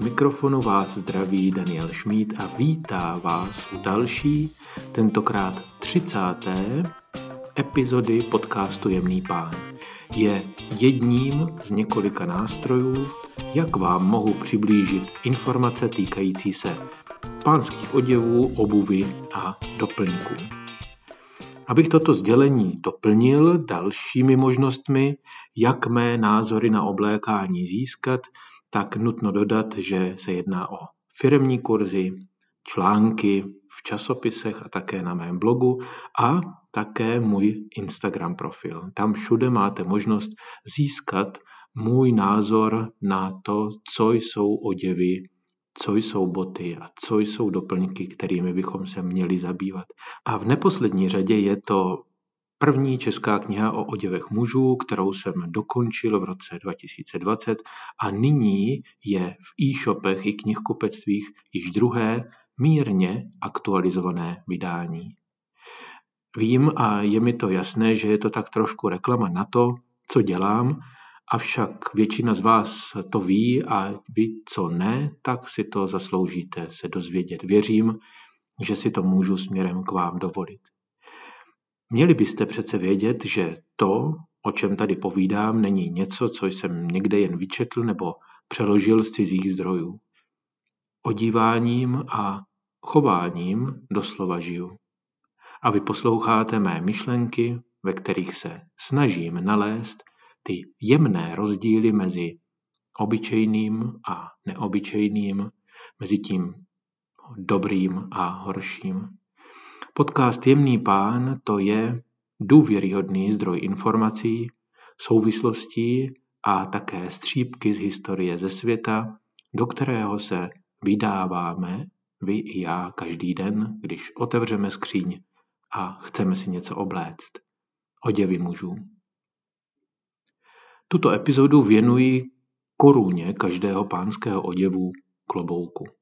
Mikrofonu vás zdraví Daniel Šmíd a vítá vás u další, tentokrát 30. epizody podcastu Jemný pán. Je jedním z několika nástrojů, jak vám mohu přiblížit informace týkající se pánských oděvů, obuvy a doplňků. Abych toto sdělení doplnil dalšími možnostmi, jak mé názory na oblékání získat, tak nutno dodat, že se jedná o firemní kurzy, články v časopisech a také na mém blogu a také můj Instagram profil. Tam všude máte možnost získat můj názor na to, co jsou oděvy, co jsou boty a co jsou doplňky, kterými bychom se měli zabývat. A v neposlední řadě je to První česká kniha o oděvech mužů, kterou jsem dokončil v roce 2020 a nyní je v e-shopech i knihkupectvích již druhé mírně aktualizované vydání. Vím a je mi to jasné, že je to tak trošku reklama na to, co dělám, avšak většina z vás to ví a vy, co ne, tak si to zasloužíte se dozvědět. Věřím, že si to můžu směrem k vám dovolit. Měli byste přece vědět, že to, o čem tady povídám, není něco, co jsem někde jen vyčetl nebo přeložil z cizích zdrojů. Odíváním a chováním doslova žiju. A vy posloucháte mé myšlenky, ve kterých se snažím nalézt ty jemné rozdíly mezi obyčejným a neobyčejným, mezi tím dobrým a horším. Podcast Jemný pán to je důvěryhodný zdroj informací, souvislostí a také střípky z historie ze světa, do kterého se vydáváme, vy i já, každý den, když otevřeme skříň a chceme si něco obléct. Oděvy mužů. Tuto epizodu věnuji koruně každého pánského oděvu klobouku.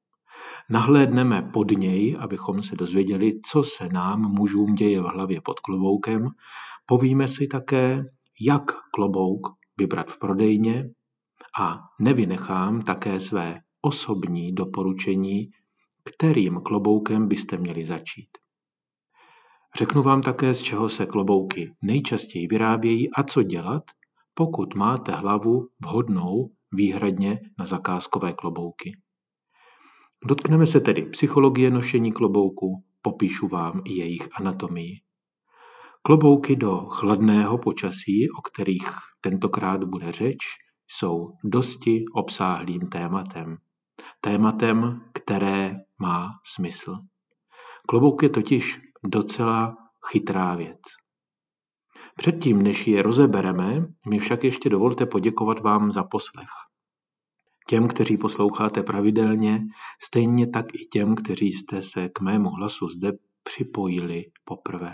Nahlédneme pod něj, abychom se dozvěděli, co se nám mužům děje v hlavě pod kloboukem. Povíme si také, jak klobouk vybrat v prodejně a nevynechám také své osobní doporučení, kterým kloboukem byste měli začít. Řeknu vám také, z čeho se klobouky nejčastěji vyrábějí a co dělat, pokud máte hlavu vhodnou výhradně na zakázkové klobouky. Dotkneme se tedy psychologie nošení klobouku, popíšu vám i jejich anatomii. Klobouky do chladného počasí, o kterých tentokrát bude řeč, jsou dosti obsáhlým tématem. Tématem, které má smysl. Klobouk je totiž docela chytrá věc. Předtím, než je rozebereme, mi však ještě dovolte poděkovat vám za poslech. Těm, kteří posloucháte pravidelně, stejně tak i těm, kteří jste se k mému hlasu zde připojili poprvé.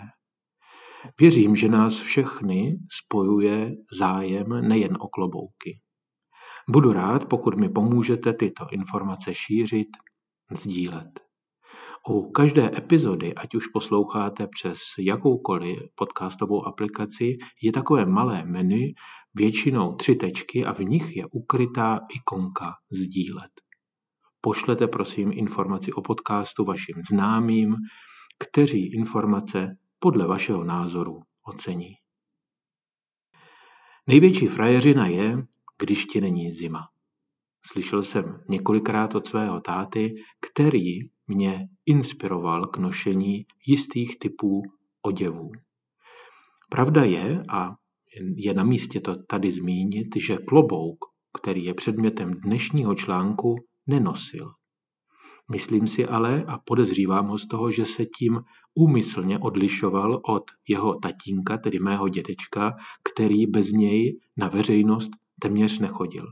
Věřím, že nás všechny spojuje zájem nejen o klobouky. Budu rád, pokud mi pomůžete tyto informace šířit, sdílet. U každé epizody, ať už posloucháte přes jakoukoliv podcastovou aplikaci, je takové malé menu, většinou tři tečky a v nich je ukrytá ikonka sdílet. Pošlete prosím informaci o podcastu vašim známým, kteří informace podle vašeho názoru ocení. Největší frajeřina je, když ti není zima. Slyšel jsem několikrát od svého táty, který mě inspiroval k nošení jistých typů oděvů. Pravda je, a je na místě to tady zmínit, že klobouk, který je předmětem dnešního článku, nenosil. Myslím si ale a podezřívám ho z toho, že se tím úmyslně odlišoval od jeho tatínka, tedy mého dědečka, který bez něj na veřejnost téměř nechodil.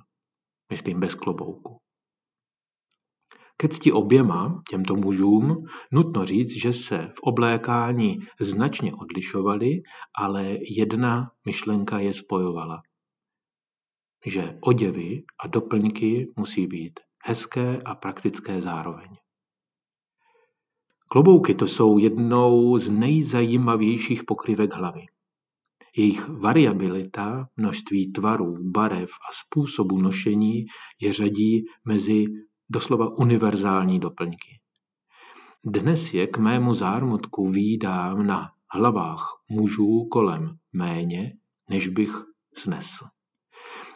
Myslím bez klobouku. Ke cti oběma těmto mužům nutno říct, že se v oblékání značně odlišovali, ale jedna myšlenka je spojovala. Že oděvy a doplňky musí být hezké a praktické zároveň. Klobouky to jsou jednou z nejzajímavějších pokryvek hlavy. Jejich variabilita, množství tvarů, barev a způsobu nošení je řadí mezi doslova univerzální doplňky. Dnes je k mému zármutku výdám na hlavách mužů kolem méně, než bych snesl.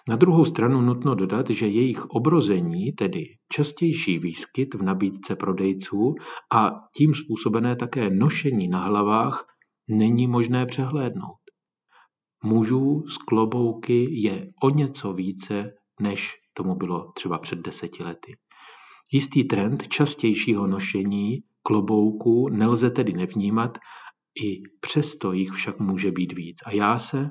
Na druhou stranu nutno dodat, že jejich obrození, tedy častější výskyt v nabídce prodejců a tím způsobené také nošení na hlavách, není možné přehlédnout. Mužů z klobouky je o něco více, než tomu bylo třeba před deseti lety. Jistý trend častějšího nošení klobouků nelze tedy nevnímat, i přesto jich však může být víc. A já se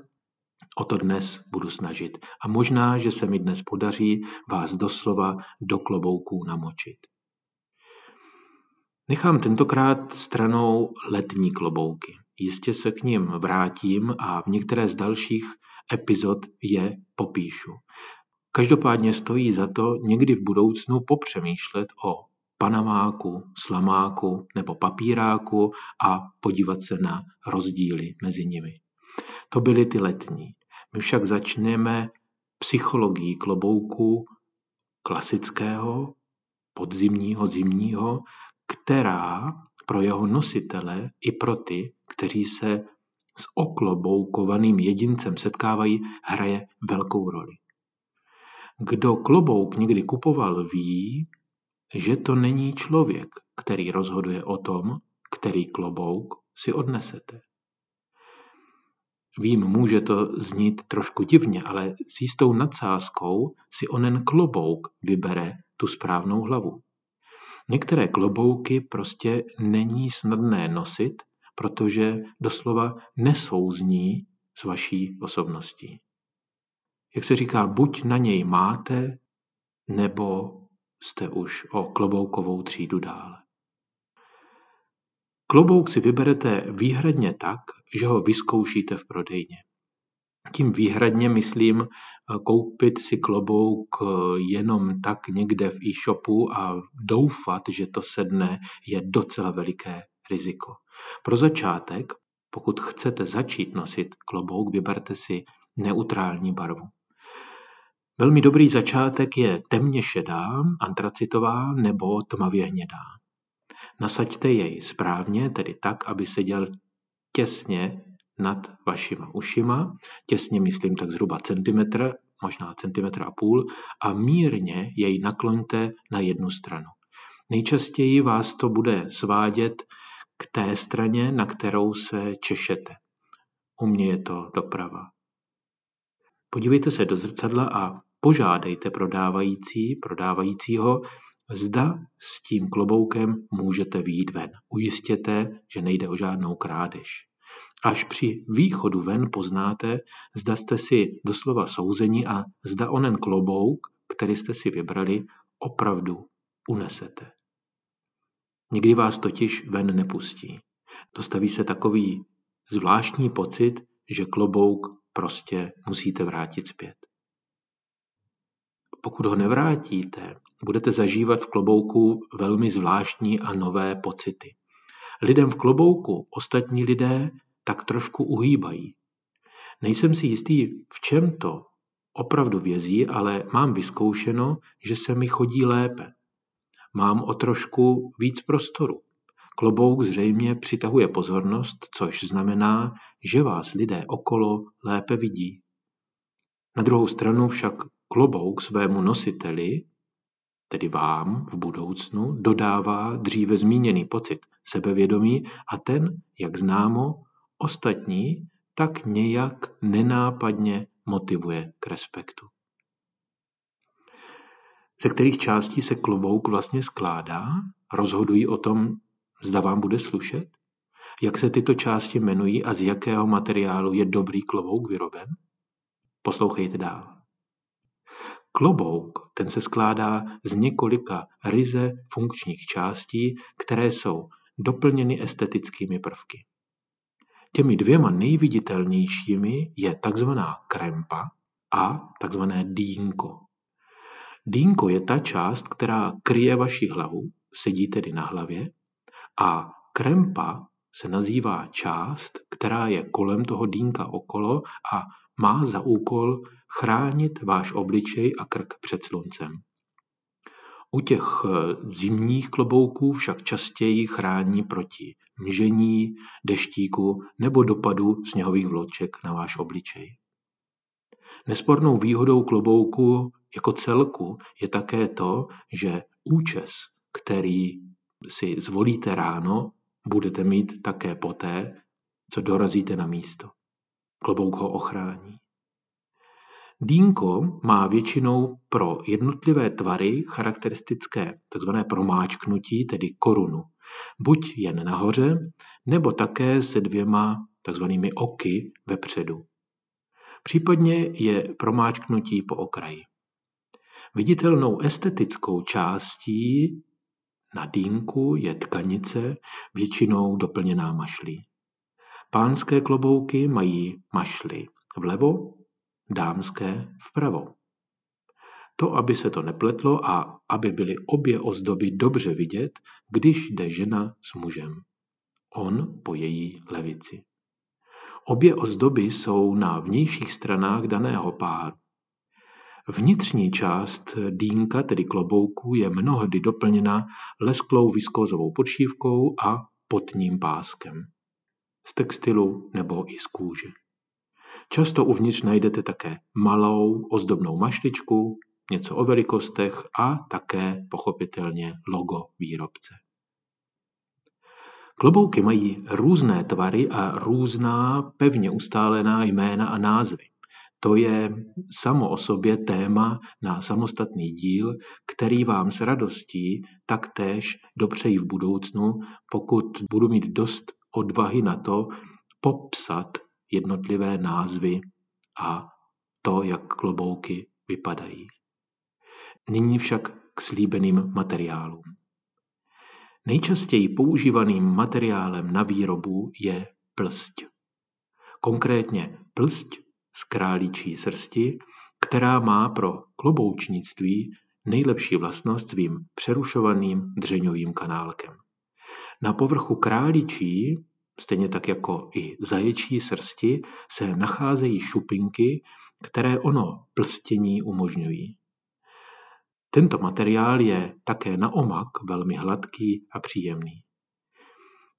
o to dnes budu snažit. A možná, že se mi dnes podaří vás doslova do klobouků namočit. Nechám tentokrát stranou letní klobouky. Jistě se k ním vrátím a v některé z dalších epizod je popíšu. Každopádně stojí za to někdy v budoucnu popřemýšlet o panamáku, slamáku nebo papíráku a podívat se na rozdíly mezi nimi. To byly ty letní. My však začneme psychologií klobouku klasického, podzimního, zimního, která pro jeho nositele i pro ty, kteří se s okloboukovaným jedincem setkávají, hraje velkou roli. Kdo klobouk někdy kupoval, ví, že to není člověk, který rozhoduje o tom, který klobouk si odnesete. Vím, může to znít trošku divně, ale s jistou nadsázkou si onen klobouk vybere tu správnou hlavu. Některé klobouky prostě není snadné nosit, protože doslova nesouzní s vaší osobností. Jak se říká, buď na něj máte, nebo jste už o kloboukovou třídu dále. Klobouk si vyberete výhradně tak, že ho vyzkoušíte v prodejně. Tím výhradně myslím eh, koupit si klobouk eh, jenom tak někde v e-shopu a doufat, že to sedne, je docela veliké riziko. Pro začátek, pokud chcete začít nosit klobouk, vyberte si neutrální barvu. Velmi dobrý začátek je temně šedá, antracitová nebo tmavě hnědá. Nasaďte jej správně, tedy tak, aby seděl těsně nad vašima ušima, těsně myslím tak zhruba centimetr, možná centimetr a půl, a mírně jej nakloňte na jednu stranu. Nejčastěji vás to bude svádět k té straně, na kterou se češete. U mě je to doprava. Podívejte se do zrcadla a požádejte prodávající, prodávajícího, zda s tím kloboukem můžete výjít ven. Ujistěte, že nejde o žádnou krádež. Až při východu ven poznáte, zda jste si doslova souzení a zda onen klobouk, který jste si vybrali, opravdu unesete. Nikdy vás totiž ven nepustí. Dostaví se takový zvláštní pocit, že klobouk prostě musíte vrátit zpět. Pokud ho nevrátíte, budete zažívat v klobouku velmi zvláštní a nové pocity. Lidem v klobouku ostatní lidé tak trošku uhýbají. Nejsem si jistý, v čem to opravdu vězí, ale mám vyzkoušeno, že se mi chodí lépe. Mám o trošku víc prostoru. Klobouk zřejmě přitahuje pozornost, což znamená, že vás lidé okolo lépe vidí. Na druhou stranu však klobouk svému nositeli, tedy vám v budoucnu, dodává dříve zmíněný pocit sebevědomí a ten, jak známo, ostatní tak nějak nenápadně motivuje k respektu. Ze kterých částí se klobouk vlastně skládá, rozhodují o tom, zda vám bude slušet, jak se tyto části jmenují a z jakého materiálu je dobrý klobouk vyroben? Poslouchejte dál. Klobouk ten se skládá z několika ryze funkčních částí, které jsou doplněny estetickými prvky. Těmi dvěma nejviditelnějšími je takzvaná krempa a takzvané dýnko. Dýnko je ta část, která kryje vaši hlavu, sedí tedy na hlavě, a krempa se nazývá část, která je kolem toho dýnka okolo a má za úkol chránit váš obličej a krk před sluncem. U těch eh, zimních klobouků však častěji chrání proti mžení, deštíku nebo dopadu sněhových vloček na váš obličej. Nespornou výhodou klobouku jako celku je také to, že účes, který si zvolíte ráno, budete mít také poté, co dorazíte na místo. Klobouk ho ochrání. Dýnko má většinou pro jednotlivé tvary charakteristické tzv. promáčknutí, tedy korunu, buď jen nahoře, nebo také se dvěma tzv. oky vepředu. Případně je promáčknutí po okraji. Viditelnou estetickou částí na dýnku je tkanice, většinou doplněná mašlí. Pánské klobouky mají mašly vlevo, dámské vpravo. To, aby se to nepletlo a aby byly obě ozdoby dobře vidět, když jde žena s mužem. On po její levici. Obě ozdoby jsou na vnějších stranách daného páru. Vnitřní část dýnka, tedy klobouku, je mnohdy doplněna lesklou viskózovou podšívkou a potním páskem. Z textilu nebo i z kůže. Často uvnitř najdete také malou ozdobnou mašličku, něco o velikostech a také pochopitelně logo výrobce. Klobouky mají různé tvary a různá pevně ustálená jména a názvy. To je samo o sobě téma na samostatný díl, který vám s radostí taktéž dopřeji v budoucnu, pokud budu mít dost odvahy na to popsat jednotlivé názvy a to, jak klobouky vypadají. Nyní však k slíbeným materiálům. Nejčastěji používaným materiálem na výrobu je plsť. Konkrétně plsť z králíčí srsti, která má pro kloboučnictví nejlepší vlastnost svým přerušovaným dřeňovým kanálkem. Na povrchu králičí Stejně tak jako i zaječí srsti se nacházejí šupinky, které ono plstění umožňují. Tento materiál je také na omak velmi hladký a příjemný.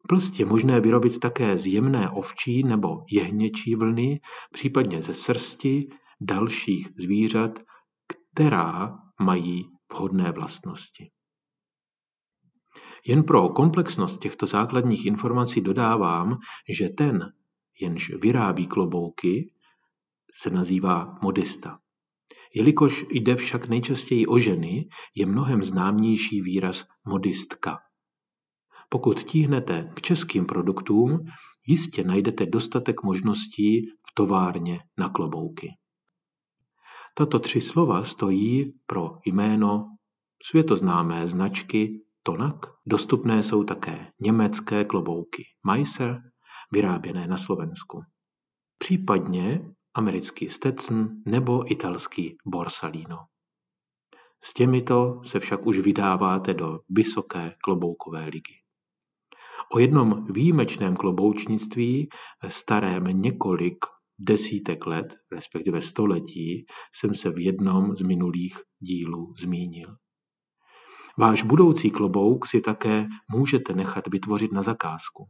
Plst je možné vyrobit také z jemné ovčí nebo jehněčí vlny, případně ze srsti dalších zvířat, která mají vhodné vlastnosti. Jen pro komplexnost těchto základních informací dodávám, že ten, jenž vyrábí klobouky, se nazývá modista. Jelikož jde však nejčastěji o ženy, je mnohem známější výraz modistka. Pokud tíhnete k českým produktům, jistě najdete dostatek možností v továrně na klobouky. Tato tři slova stojí pro jméno světoznámé značky Tonak dostupné jsou také německé klobouky Meiser, vyráběné na Slovensku. Případně americký Stetson nebo italský Borsalino. S těmito se však už vydáváte do vysoké kloboukové ligy. O jednom výjimečném kloboučnictví, starém několik desítek let, respektive století, jsem se v jednom z minulých dílů zmínil. Váš budoucí klobouk si také můžete nechat vytvořit na zakázku.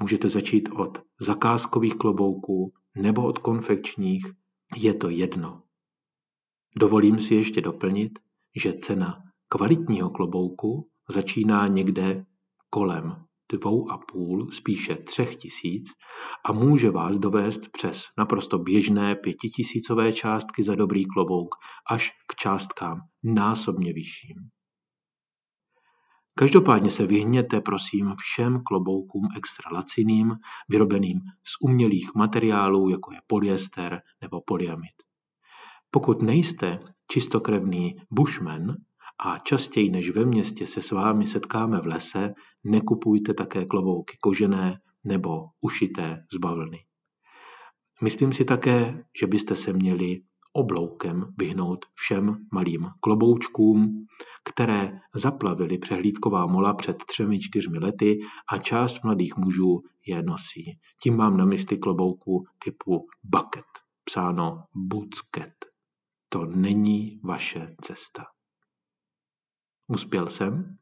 Můžete začít od zakázkových klobouků nebo od konfekčních, je to jedno. Dovolím si ještě doplnit, že cena kvalitního klobouku začíná někde kolem dvou a půl, spíše třech tisíc a může vás dovést přes naprosto běžné pětitisícové částky za dobrý klobouk až k částkám násobně vyšším. Každopádně se vyhněte prosím všem kloboukům extra laciným, vyrobeným z umělých materiálů, jako je polyester nebo polyamid. Pokud nejste čistokrevný bushman a častěji než ve městě se s vámi setkáme v lese, nekupujte také klobouky kožené nebo ušité z bavlny. Myslím si také, že byste se měli obloukem vyhnout všem malým kloboučkům, které zaplavily přehlídková mola před třemi čtyřmi lety a část mladých mužů je nosí. Tím mám na mysli klobouku typu bucket, psáno bucket. To není vaše cesta. Uspěl jsem?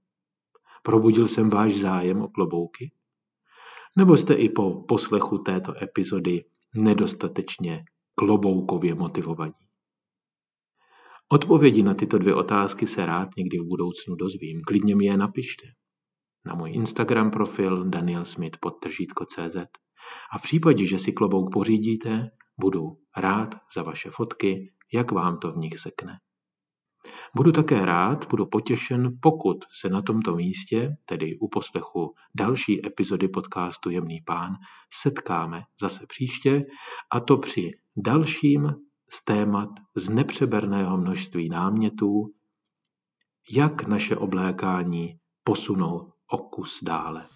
Probudil jsem váš zájem o klobouky? Nebo jste i po poslechu této epizody nedostatečně kloboukově motivovaní? Odpovědi na tyto dvě otázky se rád někdy v budoucnu dozvím. Klidně mi je napište. Na můj Instagram profil danielsmith.cz a v případě, že si klobouk pořídíte, budu rád za vaše fotky, jak vám to v nich sekne. Budu také rád, budu potěšen, pokud se na tomto místě, tedy u poslechu další epizody podcastu Jemný pán, setkáme zase příště a to při dalším z témat z nepřeberného množství námětů, jak naše oblékání posunou o kus dále.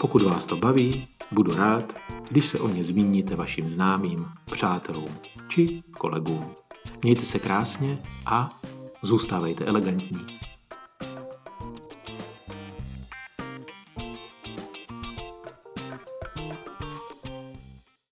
Pokud vás to baví, budu rád, když se o ně zmíníte vašim známým, přátelům či kolegům. Mějte se krásně a zůstávejte elegantní.